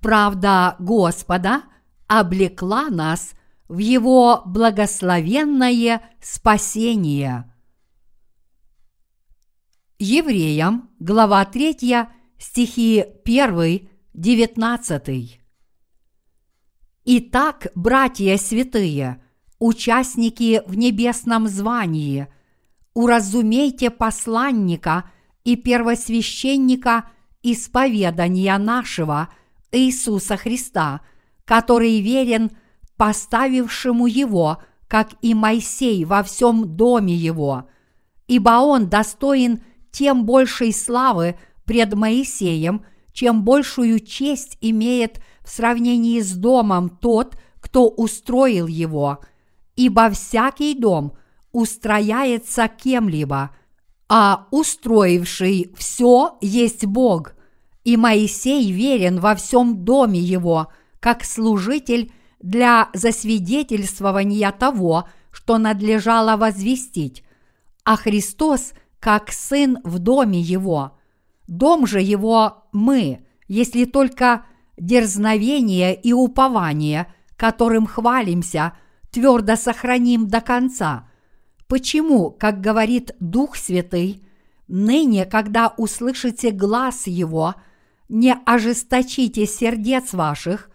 Правда Господа облекла нас в Его благословенное спасение. Евреям, глава 3, стихи 1, 19. Итак, братья святые, участники в небесном звании, уразумейте посланника и первосвященника исповедания нашего Иисуса Христа, который верен поставившему его, как и Моисей во всем доме его, ибо он достоин тем большей славы пред Моисеем, чем большую честь имеет в сравнении с домом тот, кто устроил его, ибо всякий дом устрояется кем-либо, а устроивший все есть Бог, и Моисей верен во всем доме его, как служитель для засвидетельствования того, что надлежало возвестить, а Христос как сын в доме его. Дом же его мы, если только дерзновение и упование, которым хвалимся, твердо сохраним до конца. Почему, как говорит Дух Святый, ныне, когда услышите глаз Его, не ожесточите сердец ваших,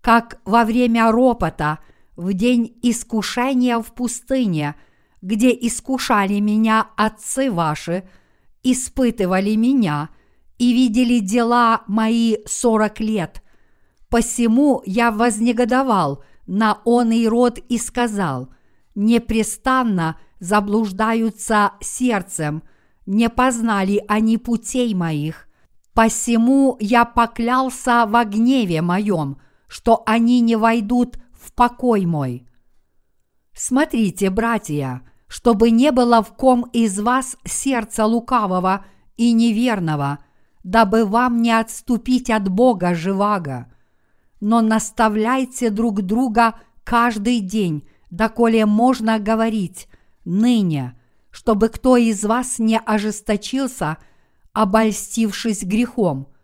как во время ропота, в день искушения в пустыне, где искушали меня отцы ваши, испытывали меня и видели дела мои сорок лет. Посему я вознегодовал на он и род и сказал, непрестанно заблуждаются сердцем, не познали они путей моих. Посему я поклялся во гневе моем – что они не войдут в покой мой. Смотрите, братья, чтобы не было в ком из вас сердца лукавого и неверного, дабы вам не отступить от Бога живаго. Но наставляйте друг друга каждый день, доколе можно говорить ныне, чтобы кто из вас не ожесточился, обольстившись грехом –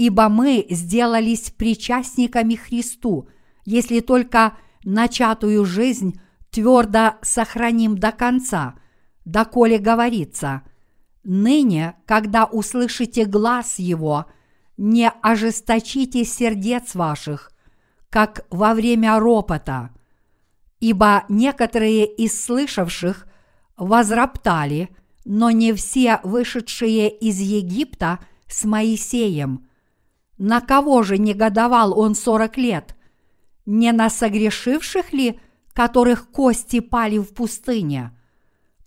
ибо мы сделались причастниками Христу, если только начатую жизнь твердо сохраним до конца, доколе говорится, «Ныне, когда услышите глаз Его, не ожесточите сердец ваших, как во время ропота, ибо некоторые из слышавших возроптали, но не все вышедшие из Египта с Моисеем – на кого же негодовал он сорок лет? Не на согрешивших ли, которых кости пали в пустыне?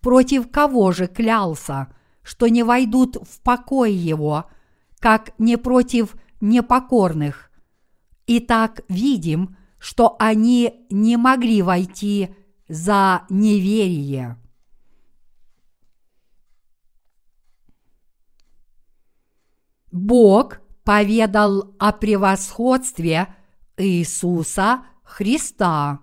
Против кого же клялся, что не войдут в покой его, как не против непокорных? Итак, видим, что они не могли войти за неверие. Бог поведал о превосходстве Иисуса Христа.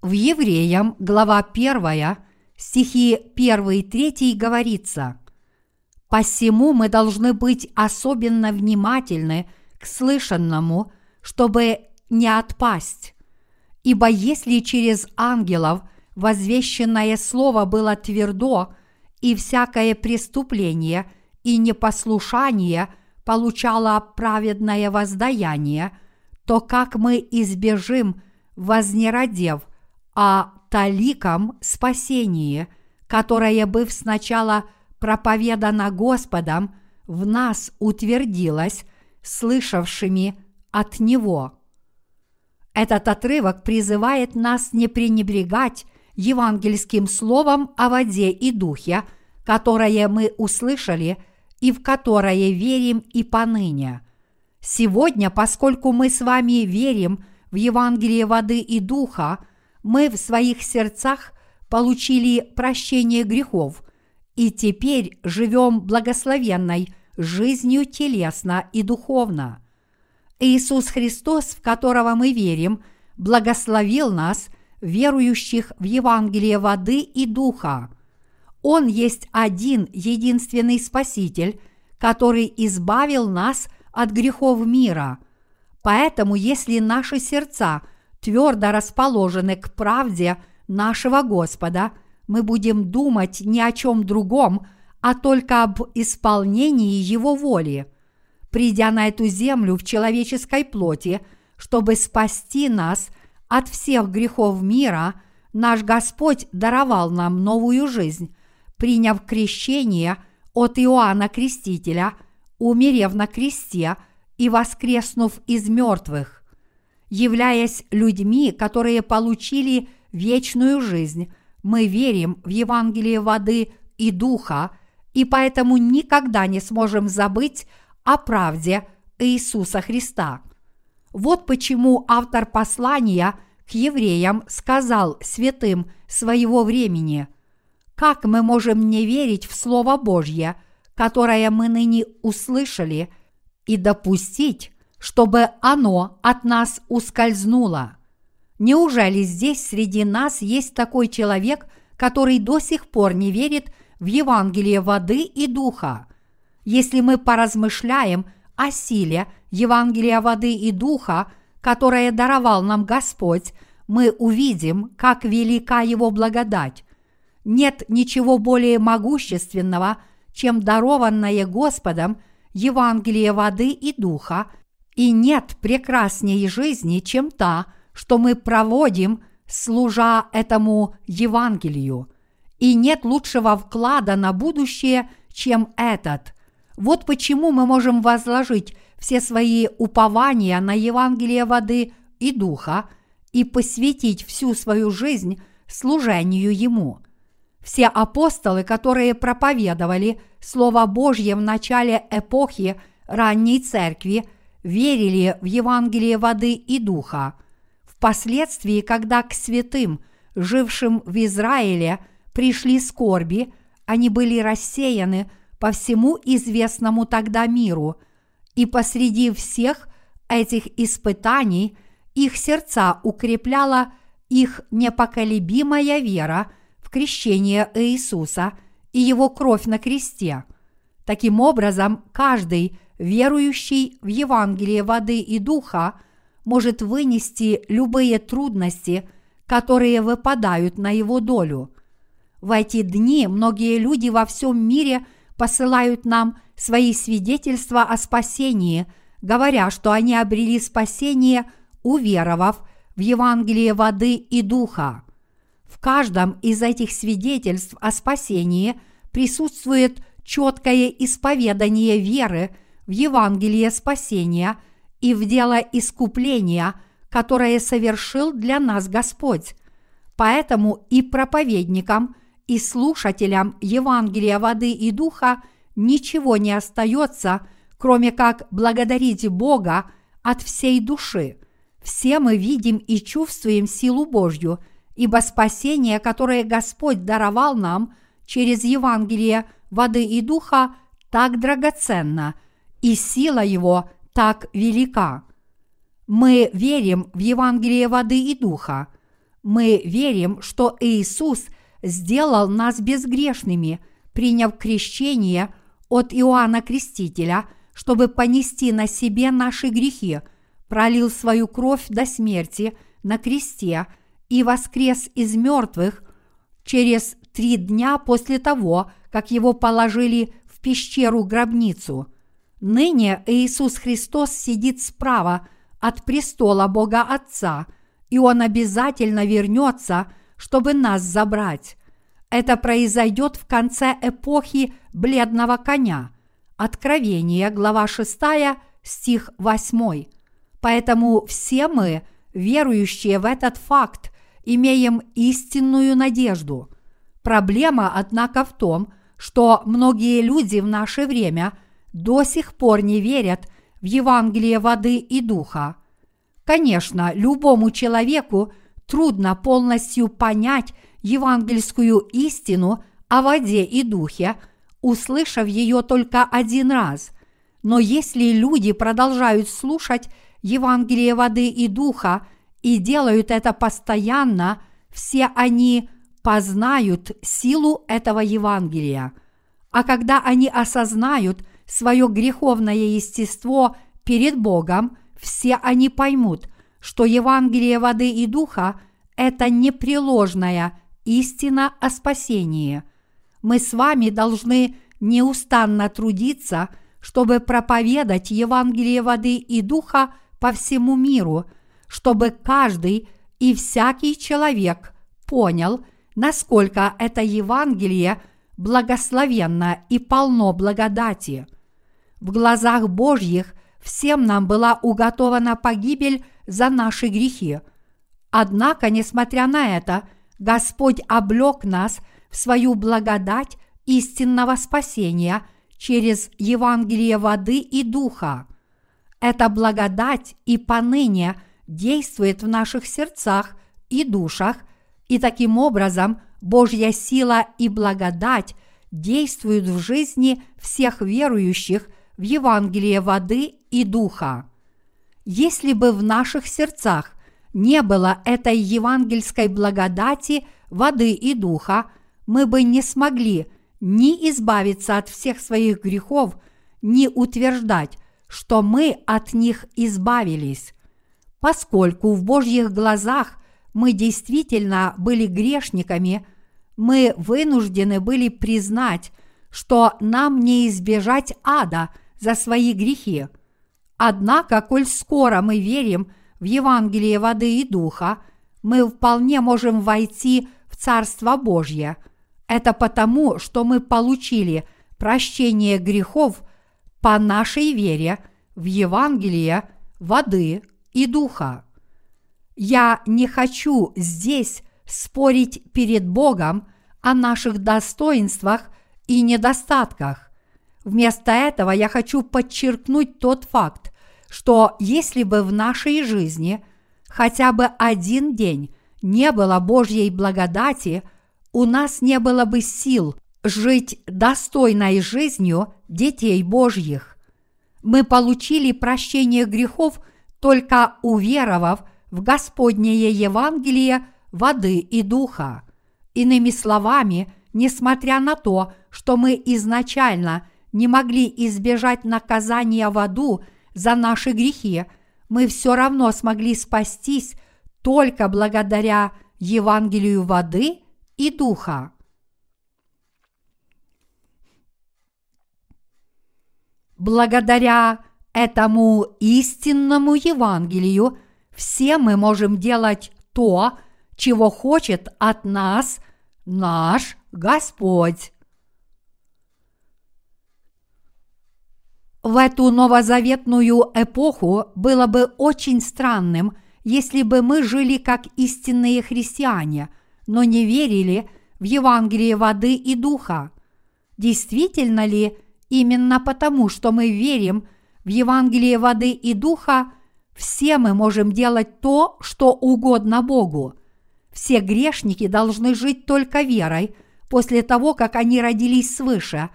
В Евреям, глава 1, стихи 1 и 3 говорится «Посему мы должны быть особенно внимательны к слышанному, чтобы не отпасть. Ибо если через ангелов возвещенное слово было твердо – и всякое преступление и непослушание получало праведное воздаяние, то как мы избежим, вознеродев, о таликом спасении, которое, быв сначала проповедано Господом, в нас утвердилось слышавшими от Него. Этот отрывок призывает нас не пренебрегать евангельским словом о воде и духе, которое мы услышали и в которое верим и поныне. Сегодня, поскольку мы с вами верим в Евангелие воды и духа, мы в своих сердцах получили прощение грехов и теперь живем благословенной жизнью телесно и духовно. Иисус Христос, в которого мы верим, благословил нас верующих в Евангелие воды и духа. Он есть один единственный Спаситель, который избавил нас от грехов мира. Поэтому, если наши сердца твердо расположены к правде нашего Господа, мы будем думать ни о чем другом, а только об исполнении Его воли. Придя на эту землю в человеческой плоти, чтобы спасти нас от всех грехов мира, наш Господь даровал нам новую жизнь, приняв крещение от Иоанна Крестителя, умерев на кресте и воскреснув из мертвых. Являясь людьми, которые получили вечную жизнь, мы верим в Евангелие воды и духа, и поэтому никогда не сможем забыть о правде Иисуса Христа. Вот почему автор послания к евреям сказал святым своего времени, как мы можем не верить в Слово Божье, которое мы ныне услышали, и допустить, чтобы оно от нас ускользнуло? Неужели здесь среди нас есть такой человек, который до сих пор не верит в Евангелие воды и духа? Если мы поразмышляем о силе Евангелия воды и духа, которое даровал нам Господь, мы увидим, как велика Его благодать. Нет ничего более могущественного, чем дарованное Господом Евангелие воды и духа, и нет прекрасней жизни, чем та, что мы проводим, служа этому Евангелию. И нет лучшего вклада на будущее, чем этот. Вот почему мы можем возложить все свои упования на Евангелие воды и духа и посвятить всю свою жизнь служению Ему. Все апостолы, которые проповедовали Слово Божье в начале эпохи ранней церкви, верили в Евангелие воды и духа. Впоследствии, когда к святым, жившим в Израиле, пришли скорби, они были рассеяны по всему известному тогда миру, и посреди всех этих испытаний их сердца укрепляла их непоколебимая вера в крещение Иисуса и его кровь на кресте. Таким образом, каждый верующий в Евангелие воды и духа может вынести любые трудности, которые выпадают на его долю. В эти дни многие люди во всем мире посылают нам свои свидетельства о спасении, говоря, что они обрели спасение, уверовав в Евангелие воды и духа. В каждом из этих свидетельств о спасении присутствует четкое исповедание веры в Евангелие спасения и в дело искупления, которое совершил для нас Господь. Поэтому и проповедникам – и слушателям Евангелия воды и духа ничего не остается, кроме как благодарить Бога от всей души. Все мы видим и чувствуем силу Божью, ибо спасение, которое Господь даровал нам через Евангелие воды и духа, так драгоценно, и сила его так велика. Мы верим в Евангелие воды и духа. Мы верим, что Иисус – сделал нас безгрешными, приняв крещение от Иоанна Крестителя, чтобы понести на себе наши грехи, пролил свою кровь до смерти на кресте и воскрес из мертвых через три дня после того, как его положили в пещеру-гробницу. Ныне Иисус Христос сидит справа от престола Бога Отца, и Он обязательно вернется – чтобы нас забрать. Это произойдет в конце эпохи бледного коня. Откровение, глава 6, стих 8. Поэтому все мы, верующие в этот факт, имеем истинную надежду. Проблема, однако, в том, что многие люди в наше время до сих пор не верят в Евангелие воды и духа. Конечно, любому человеку – трудно полностью понять евангельскую истину о воде и духе, услышав ее только один раз. Но если люди продолжают слушать Евангелие воды и духа и делают это постоянно, все они познают силу этого Евангелия. А когда они осознают свое греховное естество перед Богом, все они поймут, что Евангелие воды и духа – это непреложная истина о спасении. Мы с вами должны неустанно трудиться, чтобы проповедать Евангелие воды и духа по всему миру, чтобы каждый и всякий человек понял, насколько это Евангелие благословенно и полно благодати. В глазах Божьих всем нам была уготована погибель за наши грехи. Однако, несмотря на это, Господь облек нас в свою благодать истинного спасения через Евангелие воды и духа. Эта благодать и поныне действует в наших сердцах и душах, и таким образом Божья сила и благодать действуют в жизни всех верующих в Евангелие воды и духа. Если бы в наших сердцах не было этой евангельской благодати воды и духа, мы бы не смогли ни избавиться от всех своих грехов, ни утверждать, что мы от них избавились. Поскольку в Божьих глазах мы действительно были грешниками, мы вынуждены были признать, что нам не избежать ада за свои грехи. Однако, коль скоро мы верим в Евангелие воды и духа, мы вполне можем войти в Царство Божье. Это потому, что мы получили прощение грехов по нашей вере в Евангелие воды и духа. Я не хочу здесь спорить перед Богом о наших достоинствах и недостатках. Вместо этого я хочу подчеркнуть тот факт, что если бы в нашей жизни хотя бы один день не было Божьей благодати, у нас не было бы сил жить достойной жизнью детей Божьих. Мы получили прощение грехов только уверовав в Господнее Евангелие воды и духа. Иными словами, несмотря на то, что мы изначально не могли избежать наказания в аду за наши грехи, мы все равно смогли спастись только благодаря Евангелию воды и духа. Благодаря этому истинному Евангелию все мы можем делать то, чего хочет от нас наш Господь. В эту новозаветную эпоху было бы очень странным, если бы мы жили как истинные христиане, но не верили в Евангелие воды и духа. Действительно ли именно потому, что мы верим в Евангелие воды и духа, все мы можем делать то, что угодно Богу – все грешники должны жить только верой после того, как они родились свыше,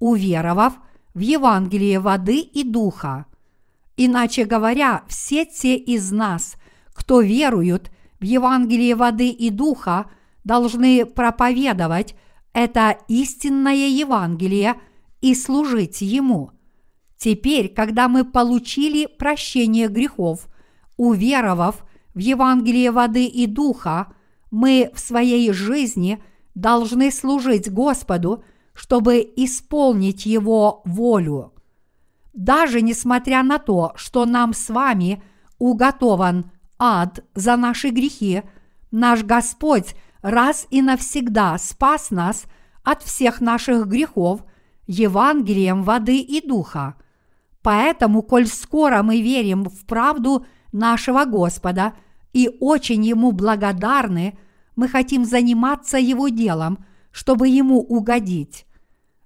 уверовав в Евангелие воды и духа. Иначе говоря, все те из нас, кто веруют в Евангелие воды и духа, должны проповедовать это истинное Евангелие и служить ему. Теперь, когда мы получили прощение грехов, уверовав в Евангелие воды и духа, мы в своей жизни должны служить Господу, чтобы исполнить Его волю. Даже несмотря на то, что нам с вами уготован ад за наши грехи, наш Господь раз и навсегда спас нас от всех наших грехов Евангелием воды и духа. Поэтому, коль скоро мы верим в правду нашего Господа и очень Ему благодарны – мы хотим заниматься Его делом, чтобы Ему угодить.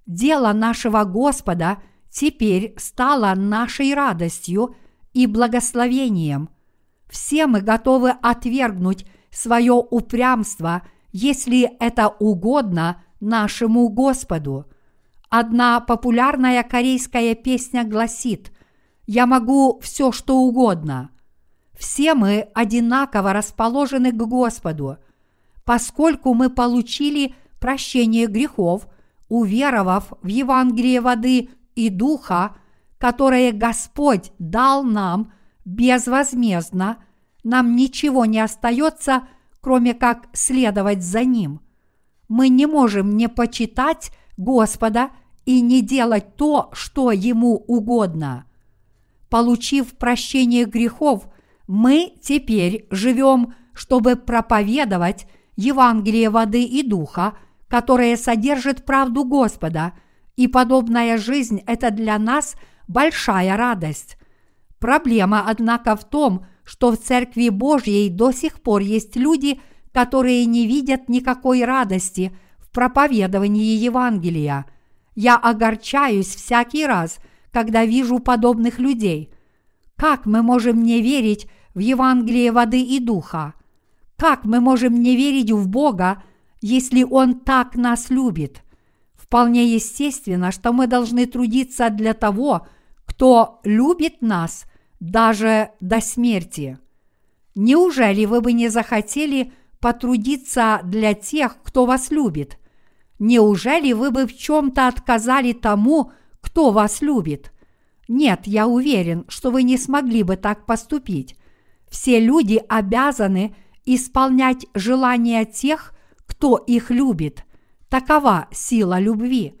Дело нашего Господа теперь стало нашей радостью и благословением. Все мы готовы отвергнуть свое упрямство, если это угодно нашему Господу. Одна популярная корейская песня гласит «Я могу все, что угодно». Все мы одинаково расположены к Господу – поскольку мы получили прощение грехов, уверовав в Евангелие воды и духа, которое Господь дал нам безвозмездно, нам ничего не остается, кроме как следовать за Ним. Мы не можем не почитать Господа и не делать то, что Ему угодно. Получив прощение грехов, мы теперь живем, чтобы проповедовать Евангелие воды и духа, которое содержит правду Господа, и подобная жизнь – это для нас большая радость. Проблема, однако, в том, что в Церкви Божьей до сих пор есть люди, которые не видят никакой радости в проповедовании Евангелия. Я огорчаюсь всякий раз, когда вижу подобных людей. Как мы можем не верить в Евангелие воды и духа? Как мы можем не верить в Бога, если Он так нас любит? Вполне естественно, что мы должны трудиться для того, кто любит нас даже до смерти. Неужели вы бы не захотели потрудиться для тех, кто вас любит? Неужели вы бы в чем-то отказали тому, кто вас любит? Нет, я уверен, что вы не смогли бы так поступить. Все люди обязаны – исполнять желания тех, кто их любит. Такова сила любви.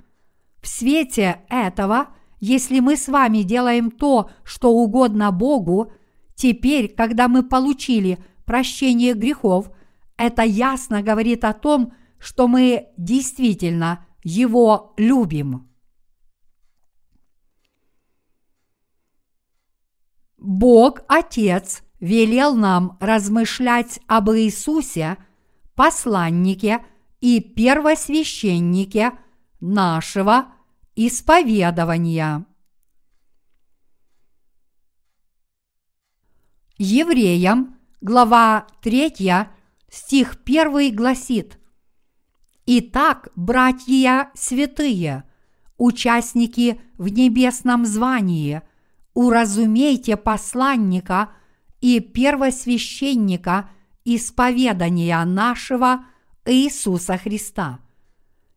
В свете этого, если мы с вами делаем то, что угодно Богу, теперь, когда мы получили прощение грехов, это ясно говорит о том, что мы действительно Его любим. Бог Отец – велел нам размышлять об Иисусе, посланнике и первосвященнике нашего исповедования. Евреям, глава 3, стих 1 гласит «Итак, братья святые, участники в небесном звании, уразумейте посланника – и первосвященника исповедания нашего Иисуса Христа.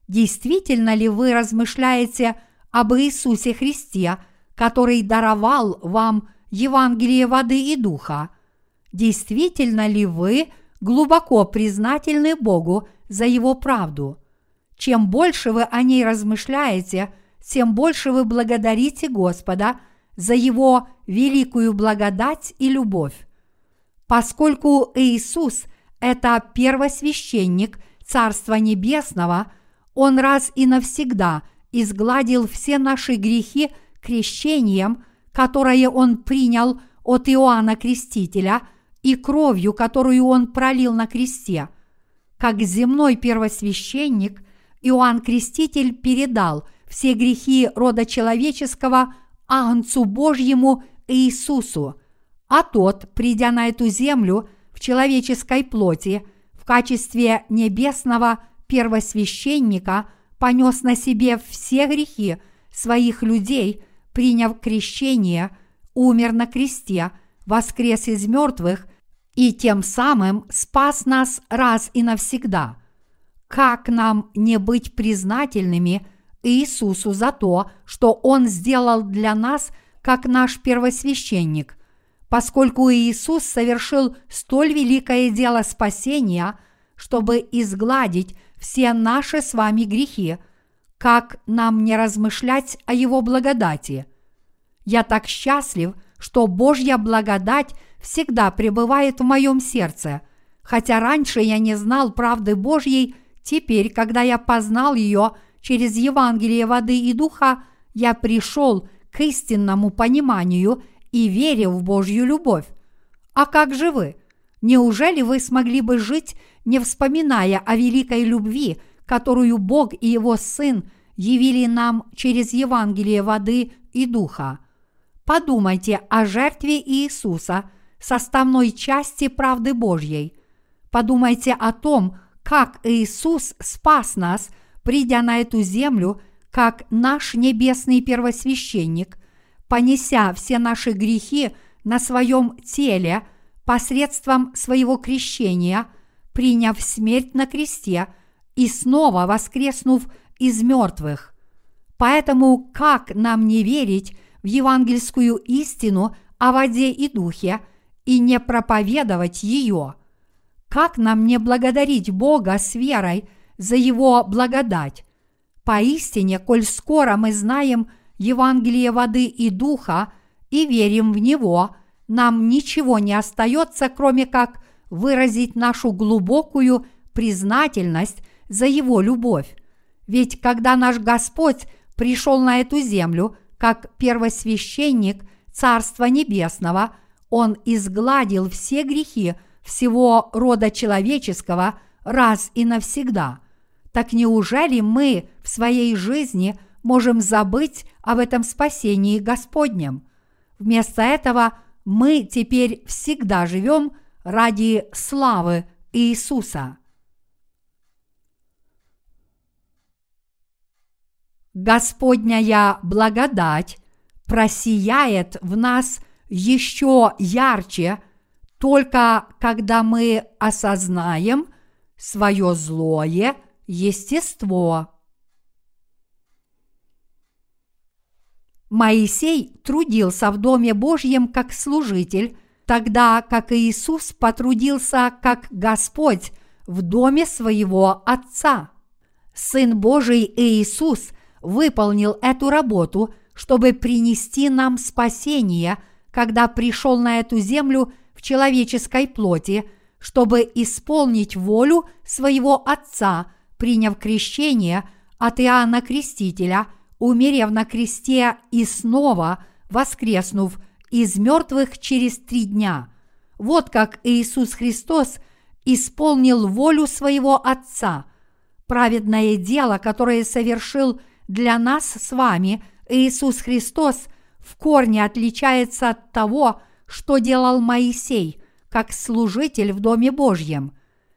Действительно ли вы размышляете об Иисусе Христе, который даровал вам Евангелие воды и духа? Действительно ли вы глубоко признательны Богу за Его правду? Чем больше вы о ней размышляете, тем больше вы благодарите Господа – за Его великую благодать и любовь. Поскольку Иисус – это первосвященник Царства Небесного, Он раз и навсегда изгладил все наши грехи крещением, которое Он принял от Иоанна Крестителя и кровью, которую Он пролил на кресте. Как земной первосвященник, Иоанн Креститель передал все грехи рода человеческого Агнцу Божьему Иисусу, а тот, придя на эту землю в человеческой плоти, в качестве небесного первосвященника, понес на себе все грехи своих людей, приняв крещение, умер на кресте, воскрес из мертвых и тем самым спас нас раз и навсегда. Как нам не быть признательными – Иисусу за то, что Он сделал для нас как наш первосвященник, поскольку Иисус совершил столь великое дело спасения, чтобы изгладить все наши с вами грехи, как нам не размышлять о Его благодати. Я так счастлив, что Божья благодать всегда пребывает в моем сердце, хотя раньше я не знал правды Божьей, теперь, когда я познал ее – через Евангелие воды и духа я пришел к истинному пониманию и вере в Божью любовь. А как же вы? Неужели вы смогли бы жить, не вспоминая о великой любви, которую Бог и Его Сын явили нам через Евангелие воды и духа? Подумайте о жертве Иисуса, составной части правды Божьей. Подумайте о том, как Иисус спас нас – придя на эту землю как наш небесный первосвященник, понеся все наши грехи на своем теле посредством своего крещения, приняв смерть на кресте и снова воскреснув из мертвых. Поэтому как нам не верить в евангельскую истину о воде и духе и не проповедовать ее? Как нам не благодарить Бога с верой за Его благодать? Поистине, коль скоро мы знаем Евангелие воды и духа и верим в него, нам ничего не остается, кроме как выразить нашу глубокую признательность за Его любовь. Ведь когда наш Господь пришел на эту землю, как первосвященник Царства Небесного, Он изгладил все грехи всего рода человеческого раз и навсегда. Так неужели мы в своей жизни можем забыть об этом спасении Господнем? Вместо этого мы теперь всегда живем ради славы Иисуса. Господняя благодать просияет в нас еще ярче, только когда мы осознаем свое злое естество. Моисей трудился в Доме Божьем как служитель, тогда как Иисус потрудился как Господь в доме своего Отца. Сын Божий Иисус – выполнил эту работу, чтобы принести нам спасение, когда пришел на эту землю в человеческой плоти, чтобы исполнить волю своего Отца, приняв крещение от Иоанна Крестителя, умерев на кресте и снова воскреснув из мертвых через три дня. Вот как Иисус Христос исполнил волю своего Отца. Праведное дело, которое совершил – для нас с вами Иисус Христос в корне отличается от того, что делал Моисей, как служитель в Доме Божьем.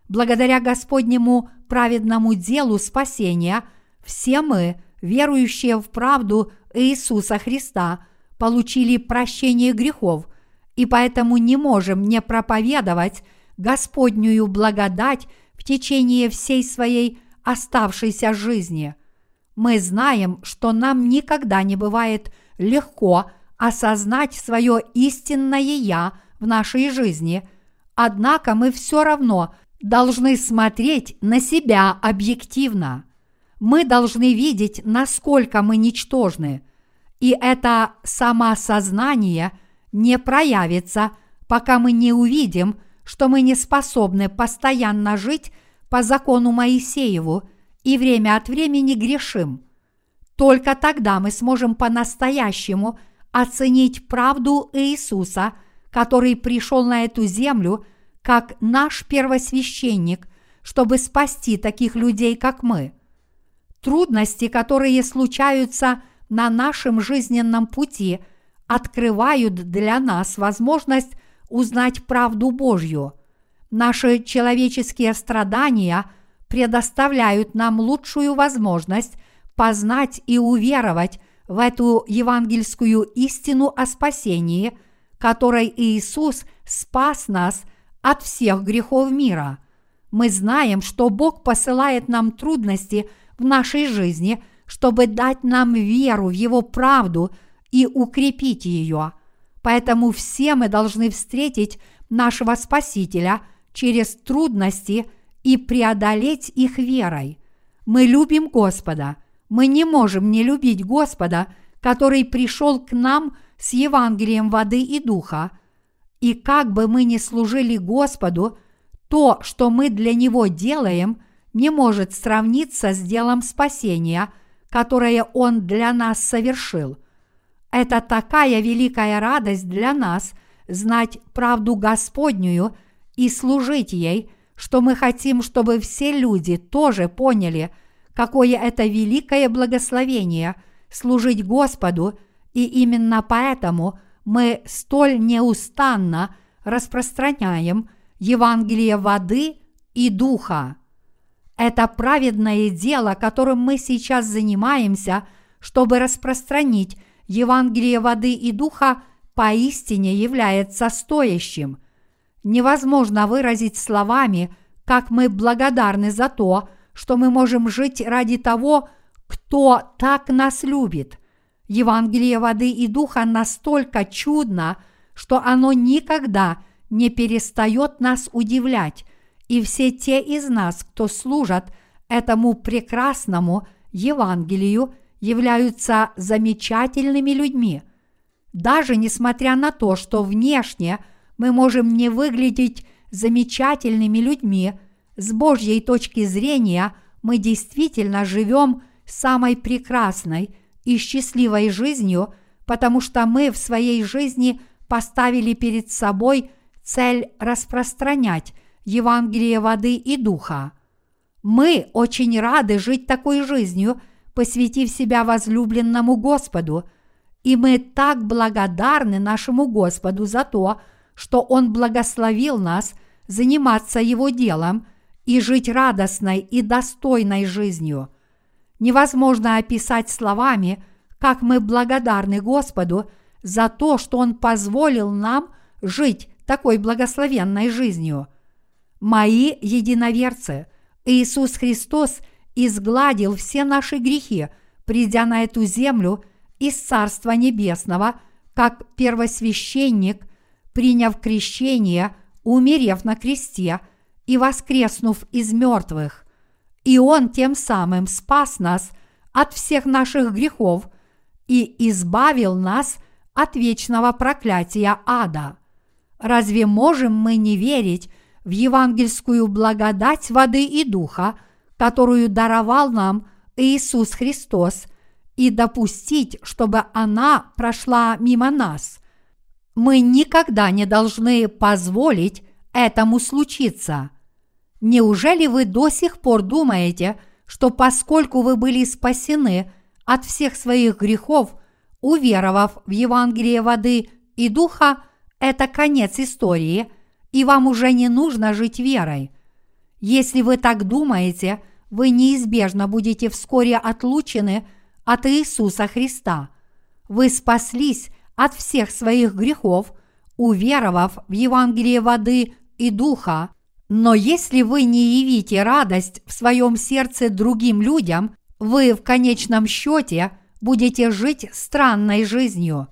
Благодаря Господнему праведному делу спасения, все мы, верующие в правду Иисуса Христа, получили прощение грехов, и поэтому не можем не проповедовать Господнюю благодать в течение всей своей оставшейся жизни – мы знаем, что нам никогда не бывает легко осознать свое истинное «я» в нашей жизни, однако мы все равно должны смотреть на себя объективно. Мы должны видеть, насколько мы ничтожны, и это самосознание не проявится, пока мы не увидим, что мы не способны постоянно жить по закону Моисееву – и время от времени грешим. Только тогда мы сможем по-настоящему оценить правду Иисуса, который пришел на эту землю как наш первосвященник, чтобы спасти таких людей, как мы. Трудности, которые случаются на нашем жизненном пути, открывают для нас возможность узнать правду Божью. Наши человеческие страдания – предоставляют нам лучшую возможность познать и уверовать в эту евангельскую истину о спасении, которой Иисус спас нас от всех грехов мира. Мы знаем, что Бог посылает нам трудности в нашей жизни, чтобы дать нам веру в Его правду и укрепить ее. Поэтому все мы должны встретить нашего Спасителя через трудности – и преодолеть их верой. Мы любим Господа. Мы не можем не любить Господа, который пришел к нам с Евангелием воды и духа. И как бы мы ни служили Господу, то, что мы для Него делаем, не может сравниться с делом спасения, которое Он для нас совершил. Это такая великая радость для нас знать правду Господнюю и служить ей – что мы хотим, чтобы все люди тоже поняли, какое это великое благословение служить Господу, и именно поэтому мы столь неустанно распространяем Евангелие воды и духа. Это праведное дело, которым мы сейчас занимаемся, чтобы распространить Евангелие воды и духа, поистине является стоящим – невозможно выразить словами, как мы благодарны за то, что мы можем жить ради того, кто так нас любит. Евангелие воды и духа настолько чудно, что оно никогда не перестает нас удивлять, и все те из нас, кто служат этому прекрасному Евангелию, являются замечательными людьми. Даже несмотря на то, что внешне мы можем не выглядеть замечательными людьми, с Божьей точки зрения мы действительно живем самой прекрасной и счастливой жизнью, потому что мы в своей жизни поставили перед собой цель распространять Евангелие воды и духа. Мы очень рады жить такой жизнью, посвятив себя возлюбленному Господу, и мы так благодарны нашему Господу за то, что Он благословил нас заниматься Его делом и жить радостной и достойной жизнью. Невозможно описать словами, как мы благодарны Господу за то, что Он позволил нам жить такой благословенной жизнью. Мои единоверцы, Иисус Христос изгладил все наши грехи, придя на эту землю из Царства Небесного, как первосвященник, приняв крещение, умерев на кресте и воскреснув из мертвых. И Он тем самым спас нас от всех наших грехов и избавил нас от вечного проклятия ада. Разве можем мы не верить в евангельскую благодать воды и духа, которую даровал нам Иисус Христос, и допустить, чтобы она прошла мимо нас? Мы никогда не должны позволить этому случиться. Неужели вы до сих пор думаете, что поскольку вы были спасены от всех своих грехов, уверовав в Евангелие воды и духа – это конец истории, и вам уже не нужно жить верой. Если вы так думаете, вы неизбежно будете вскоре отлучены от Иисуса Христа. Вы спаслись от всех своих грехов, уверовав в Евангелие воды и духа, но если вы не явите радость в своем сердце другим людям, вы в конечном счете будете жить странной жизнью.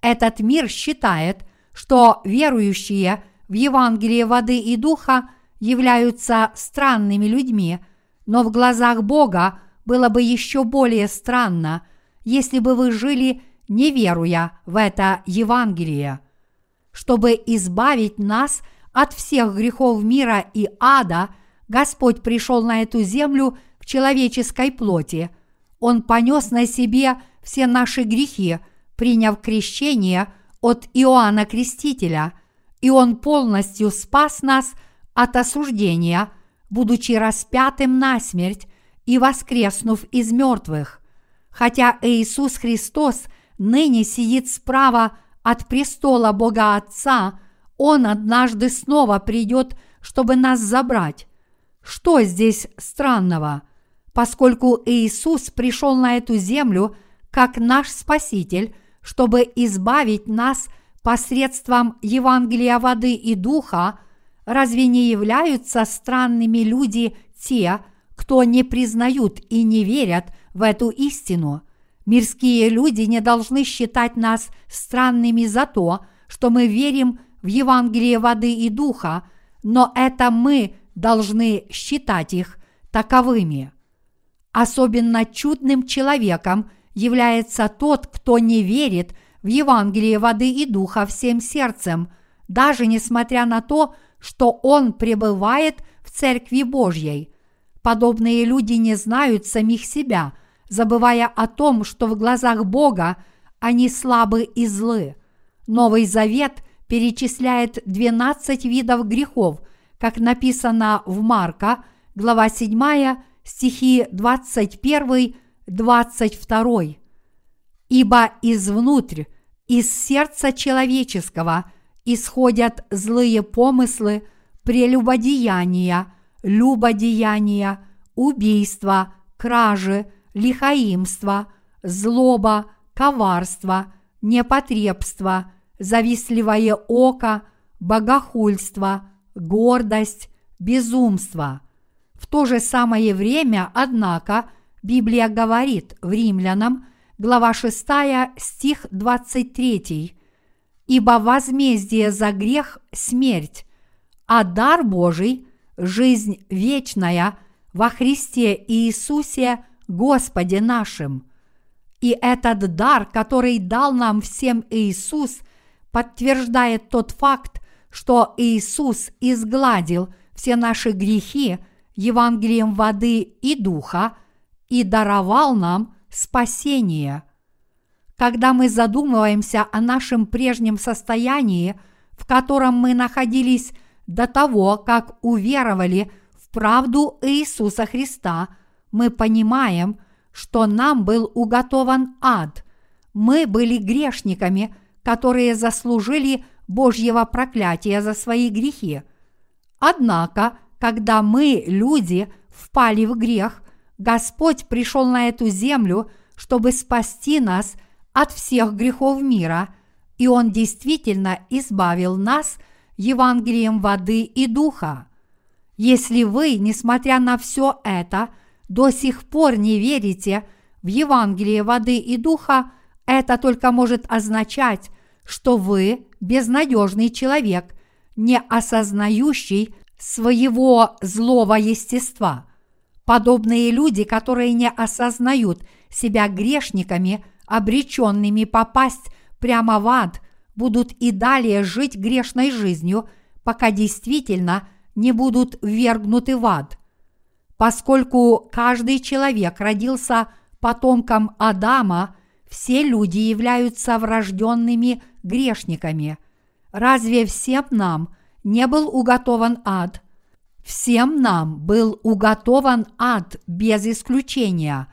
Этот мир считает, что верующие в Евангелие воды и духа являются странными людьми, но в глазах Бога было бы еще более странно, если бы вы жили не веруя в это Евангелие. Чтобы избавить нас от всех грехов мира и ада, Господь пришел на эту землю в человеческой плоти. Он понес на себе все наши грехи, приняв крещение – от Иоанна Крестителя, и Он полностью спас нас от осуждения, будучи распятым на смерть и воскреснув из мертвых. Хотя Иисус Христос ныне сидит справа от престола Бога Отца, Он однажды снова придет, чтобы нас забрать. Что здесь странного? Поскольку Иисус пришел на эту землю как наш Спаситель, чтобы избавить нас посредством Евангелия воды и духа, разве не являются странными люди те, кто не признают и не верят в эту истину? Мирские люди не должны считать нас странными за то, что мы верим в Евангелие воды и духа, но это мы должны считать их таковыми. Особенно чудным человеком – является тот, кто не верит в Евангелие воды и духа всем сердцем, даже несмотря на то, что он пребывает в Церкви Божьей. Подобные люди не знают самих себя, забывая о том, что в глазах Бога они слабы и злы. Новый Завет перечисляет 12 видов грехов, как написано в Марка, глава 7, стихи 21 22. Ибо извнутрь, из сердца человеческого исходят злые помыслы, прелюбодеяния, любодеяния, убийства, кражи, лихаимство, злоба, коварство, непотребство, завистливое око, богохульство, гордость, безумство. В то же самое время, однако, Библия говорит в Римлянам, глава 6, стих 23, «Ибо возмездие за грех – смерть, а дар Божий – жизнь вечная во Христе Иисусе Господе нашим». И этот дар, который дал нам всем Иисус, подтверждает тот факт, что Иисус изгладил все наши грехи Евангелием воды и духа и даровал нам спасение. Когда мы задумываемся о нашем прежнем состоянии, в котором мы находились до того, как уверовали в правду Иисуса Христа, мы понимаем, что нам был уготован ад. Мы были грешниками, которые заслужили Божьего проклятия за свои грехи. Однако, когда мы, люди, впали в грех, Господь пришел на эту землю, чтобы спасти нас от всех грехов мира, и Он действительно избавил нас Евангелием воды и духа. Если вы, несмотря на все это, до сих пор не верите в Евангелие воды и духа, это только может означать, что вы безнадежный человек, не осознающий своего злого естества. Подобные люди, которые не осознают себя грешниками, обреченными попасть прямо в ад, будут и далее жить грешной жизнью, пока действительно не будут ввергнуты в ад. Поскольку каждый человек родился потомком Адама, все люди являются врожденными грешниками. Разве всем нам не был уготован ад? Всем нам был уготован ад без исключения.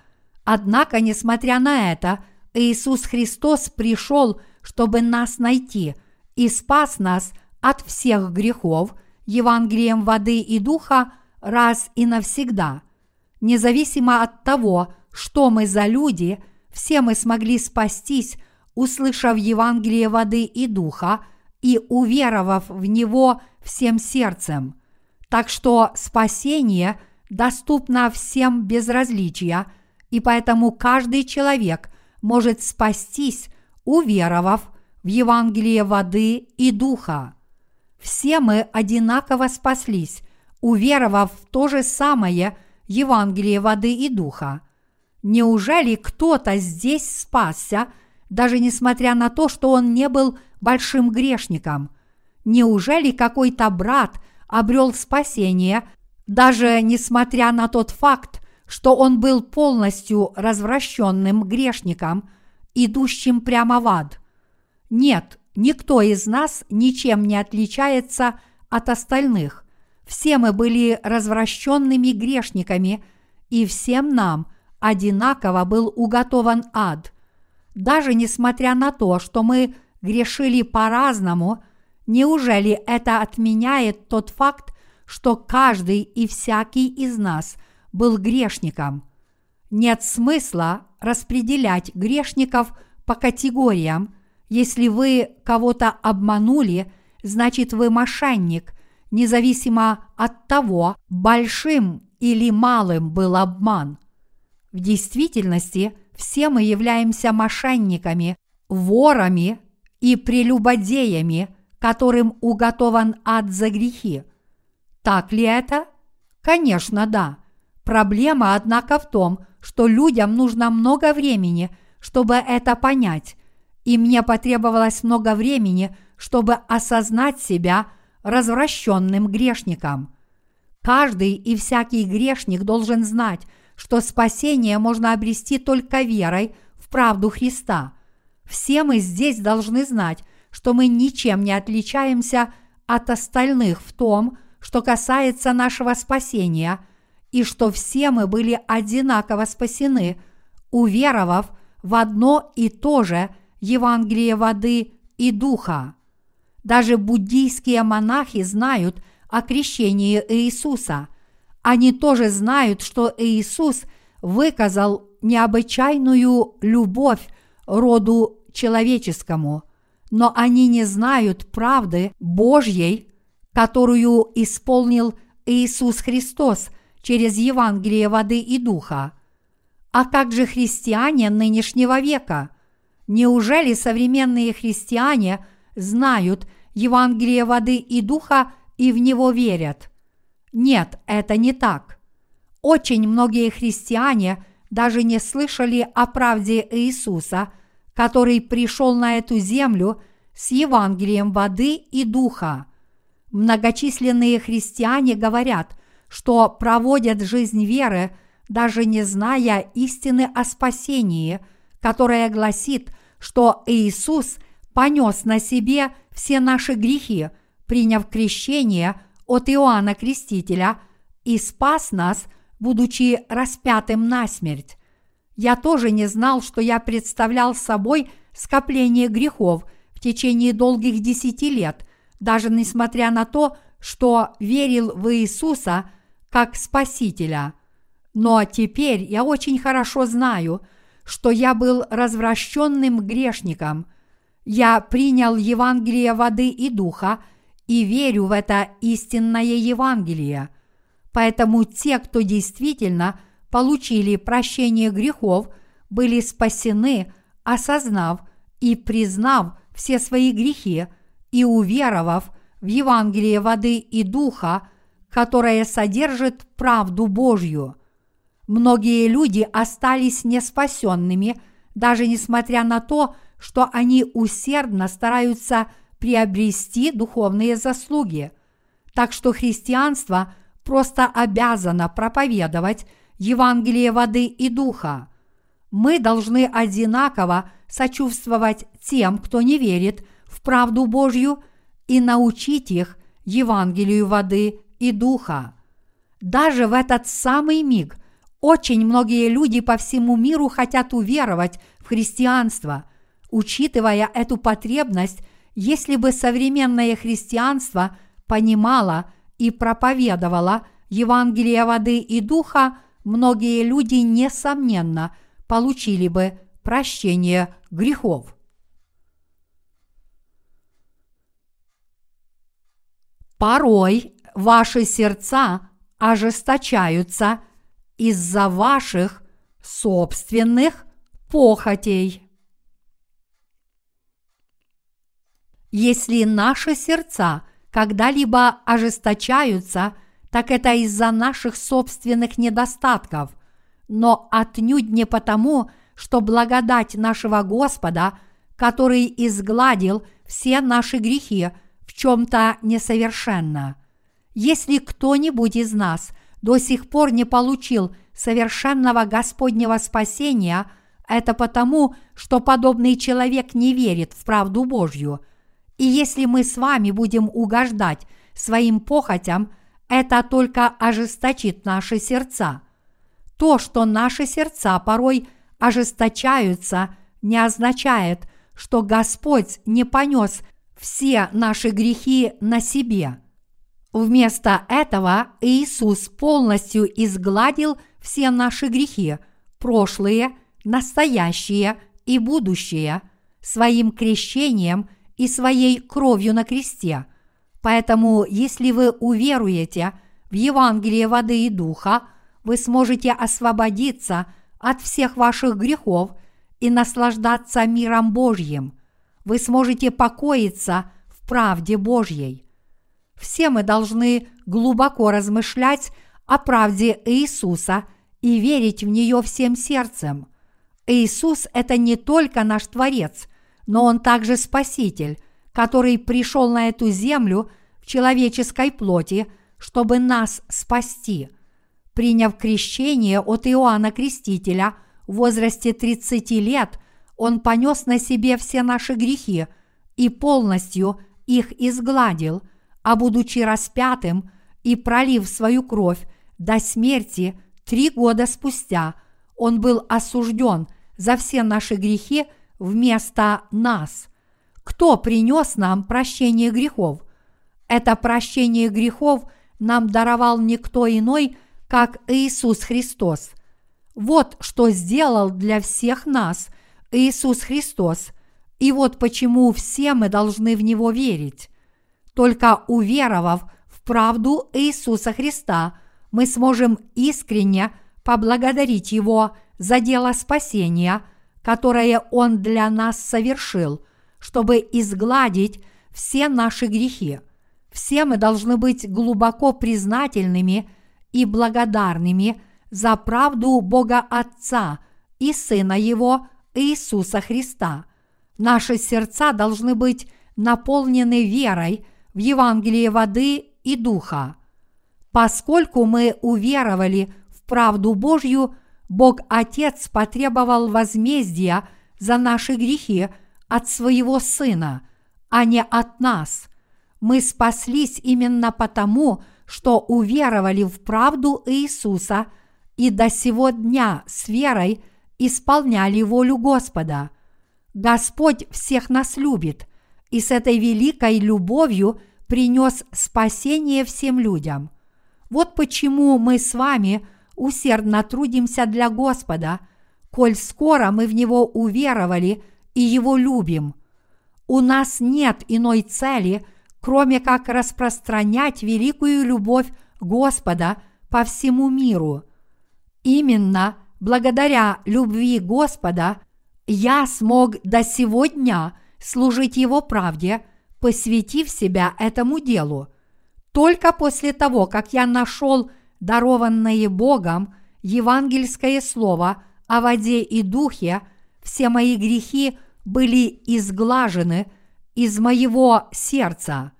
Однако, несмотря на это, Иисус Христос пришел, чтобы нас найти и спас нас от всех грехов Евангелием воды и духа раз и навсегда. Независимо от того, что мы за люди, все мы смогли спастись услышав Евангелие воды и духа и уверовав в него всем сердцем. Так что спасение доступно всем без различия, и поэтому каждый человек может спастись, уверовав в Евангелие воды и духа. Все мы одинаково спаслись, уверовав в то же самое Евангелие воды и духа. Неужели кто-то здесь спасся – даже несмотря на то, что он не был большим грешником. Неужели какой-то брат обрел спасение, даже несмотря на тот факт, что он был полностью развращенным грешником, идущим прямо в ад? Нет, никто из нас ничем не отличается от остальных. Все мы были развращенными грешниками, и всем нам одинаково был уготован ад – даже несмотря на то, что мы грешили по-разному, неужели это отменяет тот факт, что каждый и всякий из нас был грешником? Нет смысла распределять грешников по категориям. Если вы кого-то обманули, значит вы мошенник, независимо от того, большим или малым был обман. В действительности – все мы являемся мошенниками, ворами и прелюбодеями, которым уготован ад за грехи. Так ли это? Конечно, да. Проблема, однако, в том, что людям нужно много времени, чтобы это понять, и мне потребовалось много времени, чтобы осознать себя развращенным грешником. Каждый и всякий грешник должен знать, что спасение можно обрести только верой в правду Христа. Все мы здесь должны знать, что мы ничем не отличаемся от остальных в том, что касается нашего спасения, и что все мы были одинаково спасены, уверовав в одно и то же Евангелие воды и духа. Даже буддийские монахи знают о крещении Иисуса – они тоже знают, что Иисус выказал необычайную любовь роду человеческому, но они не знают правды Божьей, которую исполнил Иисус Христос через Евангелие воды и духа. А как же христиане нынешнего века? Неужели современные христиане знают Евангелие воды и духа и в него верят? Нет, это не так. Очень многие христиане даже не слышали о правде Иисуса, который пришел на эту землю с Евангелием воды и духа. Многочисленные христиане говорят, что проводят жизнь веры, даже не зная истины о спасении, которая гласит, что Иисус понес на себе все наши грехи, приняв крещение от Иоанна Крестителя и спас нас, будучи распятым на смерть. Я тоже не знал, что я представлял собой скопление грехов в течение долгих десяти лет, даже несмотря на то, что верил в Иисуса как Спасителя. Но теперь я очень хорошо знаю, что я был развращенным грешником. Я принял Евангелие воды и духа и верю в это истинное Евангелие. Поэтому те, кто действительно получили прощение грехов, были спасены, осознав и признав все свои грехи и уверовав в Евангелие воды и духа, которое содержит правду Божью. Многие люди остались неспасенными, даже несмотря на то, что они усердно стараются приобрести духовные заслуги. Так что христианство просто обязано проповедовать Евангелие воды и духа. Мы должны одинаково сочувствовать тем, кто не верит в правду Божью, и научить их Евангелию воды и духа. Даже в этот самый миг очень многие люди по всему миру хотят уверовать в христианство. Учитывая эту потребность, если бы современное христианство понимало и проповедовало Евангелие воды и духа, многие люди, несомненно, получили бы прощение грехов. Порой ваши сердца ожесточаются из-за ваших собственных похотей. Если наши сердца когда-либо ожесточаются, так это из-за наших собственных недостатков, но отнюдь не потому, что благодать нашего Господа, который изгладил все наши грехи, в чем-то несовершенна. Если кто-нибудь из нас до сих пор не получил совершенного Господнего спасения, это потому, что подобный человек не верит в правду Божью. И если мы с вами будем угождать своим похотям, это только ожесточит наши сердца. То, что наши сердца порой ожесточаются, не означает, что Господь не понес все наши грехи на себе. Вместо этого Иисус полностью изгладил все наши грехи, прошлые, настоящие и будущее, своим крещением и своей кровью на кресте. Поэтому, если вы уверуете в Евангелие воды и духа, вы сможете освободиться от всех ваших грехов и наслаждаться миром Божьим. Вы сможете покоиться в правде Божьей. Все мы должны глубоко размышлять о правде Иисуса и верить в нее всем сердцем. Иисус – это не только наш Творец, но Он также Спаситель, который пришел на эту землю в человеческой плоти, чтобы нас спасти. Приняв крещение от Иоанна Крестителя в возрасте 30 лет, Он понес на себе все наши грехи и полностью их изгладил – а будучи распятым и пролив свою кровь до смерти три года спустя, он был осужден за все наши грехи вместо нас. Кто принес нам прощение грехов? Это прощение грехов нам даровал никто иной, как Иисус Христос. Вот что сделал для всех нас Иисус Христос, и вот почему все мы должны в Него верить. Только уверовав в правду Иисуса Христа, мы сможем искренне поблагодарить Его за дело спасения, которое Он для нас совершил, чтобы изгладить все наши грехи. Все мы должны быть глубоко признательными и благодарными за правду Бога Отца и Сына Его Иисуса Христа. Наши сердца должны быть наполнены верой в Евангелие воды и духа. Поскольку мы уверовали в правду Божью, Бог Отец потребовал возмездия за наши грехи от своего Сына, а не от нас. Мы спаслись именно потому, что уверовали в правду Иисуса и до сего дня с верой исполняли волю Господа. Господь всех нас любит и с этой великой любовью принес спасение всем людям. Вот почему мы с вами усердно трудимся для Господа, коль скоро мы в Него уверовали и Его любим. У нас нет иной цели, кроме как распространять великую любовь Господа по всему миру. Именно благодаря любви Господа я смог до сегодня служить Его правде, посвятив себя этому делу. Только после того, как я нашел дарованное Богом евангельское слово о воде и духе, все мои грехи были изглажены из моего сердца.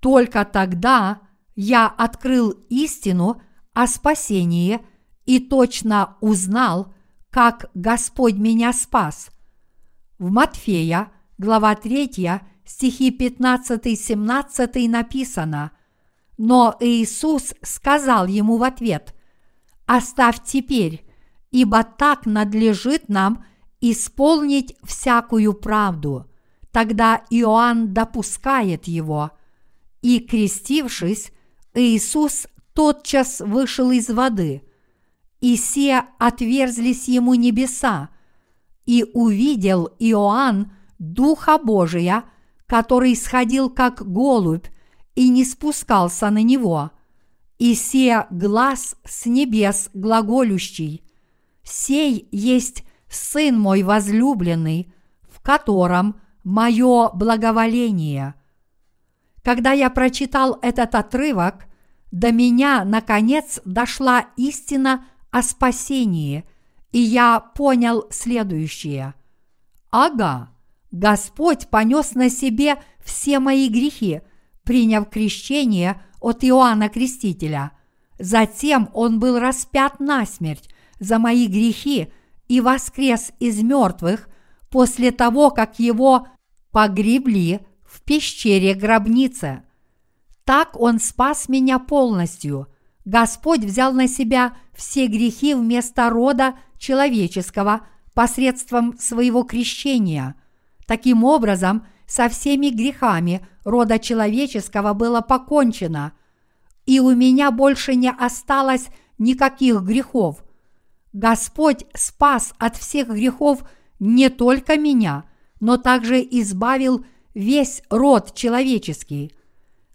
Только тогда я открыл истину о спасении и точно узнал, как Господь меня спас. В Матфея, глава 3, стихи 15-17 написано «Но Иисус сказал ему в ответ, «Оставь теперь, ибо так надлежит нам исполнить всякую правду». Тогда Иоанн допускает его. И, крестившись, Иисус тотчас вышел из воды – и все отверзлись ему небеса, и увидел Иоанн Духа Божия, который сходил как голубь и не спускался на него, и се глаз с небес глаголющий, «Сей есть Сын мой возлюбленный, в котором мое благоволение». Когда я прочитал этот отрывок, до меня, наконец, дошла истина о спасении, и я понял следующее. Ага, Господь понес на себе все мои грехи, приняв крещение от Иоанна Крестителя. Затем Он был распят насмерть за мои грехи и воскрес из мертвых после того, как Его погребли в пещере гробницы. Так Он спас меня полностью – Господь взял на себя все грехи вместо рода человеческого посредством своего крещения. Таким образом, со всеми грехами рода человеческого было покончено, и у меня больше не осталось никаких грехов. Господь спас от всех грехов не только меня, но также избавил весь род человеческий –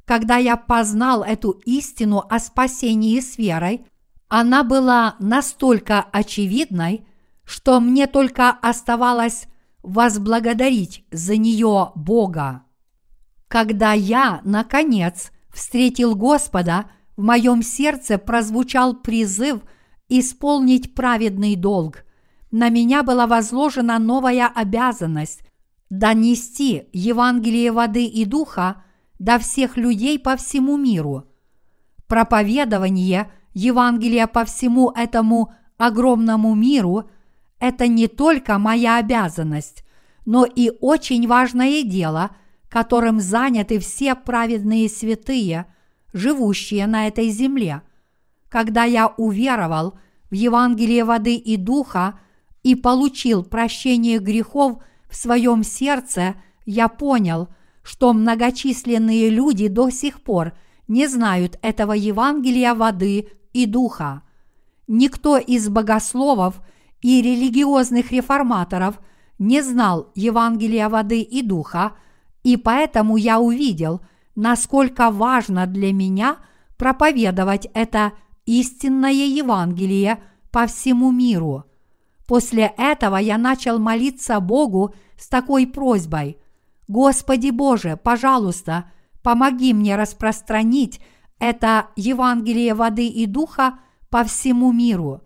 когда я познал эту истину о спасении с верой, она была настолько очевидной, что мне только оставалось возблагодарить за нее Бога. Когда я, наконец, встретил Господа, в моем сердце прозвучал призыв исполнить праведный долг. На меня была возложена новая обязанность донести Евангелие воды и духа до всех людей по всему миру. Проповедование Евангелия по всему этому огромному миру – это не только моя обязанность, но и очень важное дело, которым заняты все праведные святые, живущие на этой земле. Когда я уверовал в Евангелие воды и духа и получил прощение грехов в своем сердце, я понял – что многочисленные люди до сих пор не знают этого Евангелия воды и духа. Никто из богословов и религиозных реформаторов не знал Евангелия воды и духа, и поэтому я увидел, насколько важно для меня проповедовать это истинное Евангелие по всему миру. После этого я начал молиться Богу с такой просьбой. Господи Боже, пожалуйста, помоги мне распространить это Евангелие воды и духа по всему миру.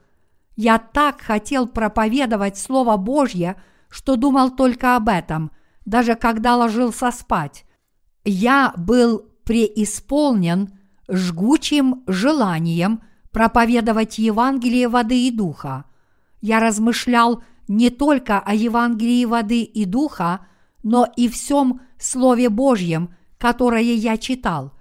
Я так хотел проповедовать Слово Божье, что думал только об этом, даже когда ложился спать. Я был преисполнен жгучим желанием проповедовать Евангелие воды и духа. Я размышлял не только о Евангелии воды и духа, но и всем Слове Божьем, которое я читал.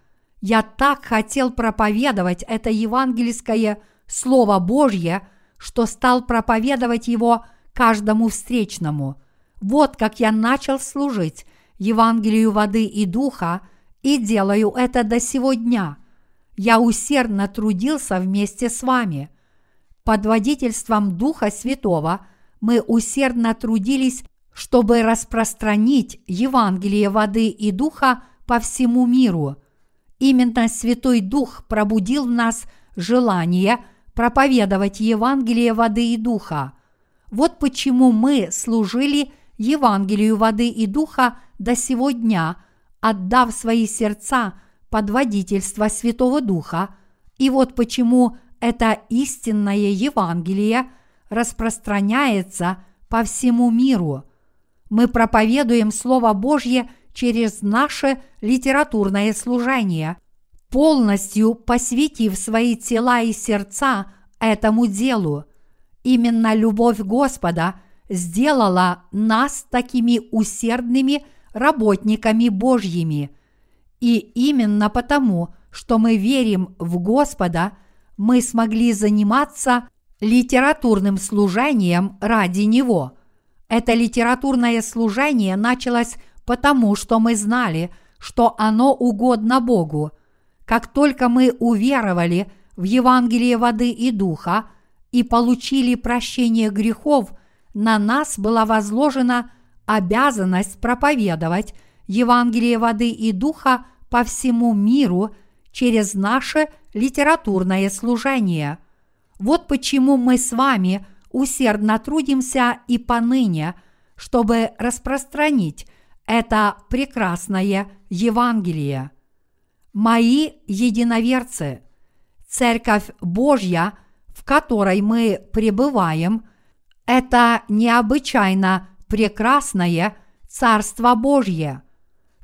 Я так хотел проповедовать это евангельское Слово Божье, что стал проповедовать его каждому встречному. Вот как я начал служить Евангелию воды и духа и делаю это до сего дня. Я усердно трудился вместе с вами. Под водительством Духа Святого мы усердно трудились, чтобы распространить Евангелие воды и духа по всему миру. Именно Святой Дух пробудил в нас желание проповедовать Евангелие воды и духа. Вот почему мы служили Евангелию воды и духа до сего дня, отдав свои сердца под водительство Святого Духа, и вот почему это истинное Евангелие распространяется по всему миру. Мы проповедуем Слово Божье через наше литературное служение, полностью посвятив свои тела и сердца этому делу. Именно любовь Господа сделала нас такими усердными работниками Божьими. И именно потому, что мы верим в Господа, мы смогли заниматься литературным служением ради Него. Это литературное служение началось потому, что мы знали, что оно угодно Богу. Как только мы уверовали в Евангелие воды и духа и получили прощение грехов, на нас была возложена обязанность проповедовать Евангелие воды и духа по всему миру через наше литературное служение. Вот почему мы с вами усердно трудимся и поныне, чтобы распространить это прекрасное Евангелие. Мои единоверцы, Церковь Божья, в которой мы пребываем, это необычайно прекрасное Царство Божье.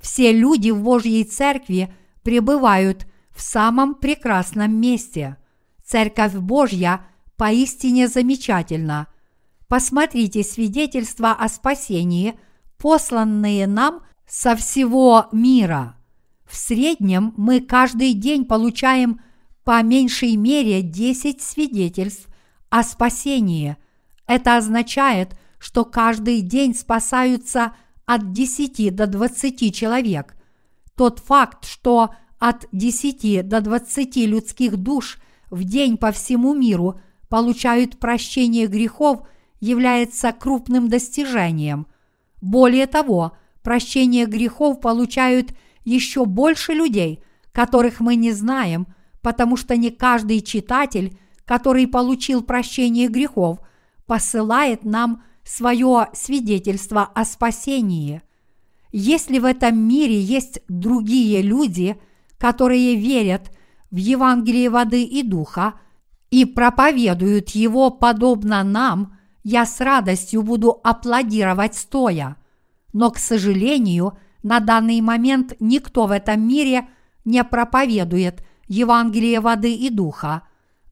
Все люди в Божьей Церкви пребывают в самом прекрасном месте. Церковь Божья поистине замечательна. Посмотрите свидетельства о спасении – посланные нам со всего мира. В среднем мы каждый день получаем по меньшей мере 10 свидетельств о спасении. Это означает, что каждый день спасаются от 10 до 20 человек. Тот факт, что от 10 до 20 людских душ в день по всему миру получают прощение грехов, является крупным достижением – более того, прощение грехов получают еще больше людей, которых мы не знаем, потому что не каждый читатель, который получил прощение грехов, посылает нам свое свидетельство о спасении. Если в этом мире есть другие люди, которые верят в Евангелие воды и духа и проповедуют его подобно нам – я с радостью буду аплодировать стоя. Но, к сожалению, на данный момент никто в этом мире не проповедует Евангелие воды и духа.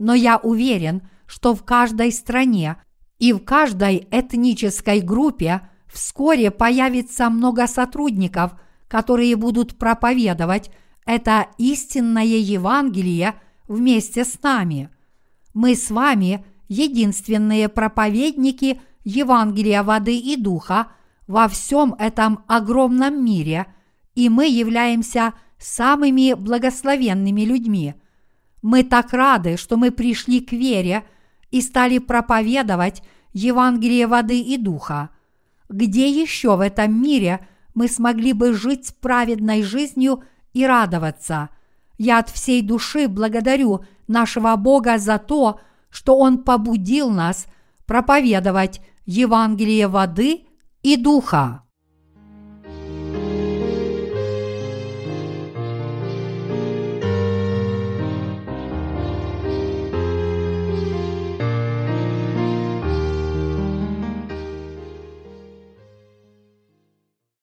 Но я уверен, что в каждой стране и в каждой этнической группе вскоре появится много сотрудников, которые будут проповедовать это истинное Евангелие вместе с нами. Мы с вами – единственные проповедники Евангелия воды и духа во всем этом огромном мире, и мы являемся самыми благословенными людьми. Мы так рады, что мы пришли к вере и стали проповедовать Евангелие воды и духа. Где еще в этом мире мы смогли бы жить праведной жизнью и радоваться? Я от всей души благодарю нашего Бога за то, что Он побудил нас проповедовать Евангелие воды и духа.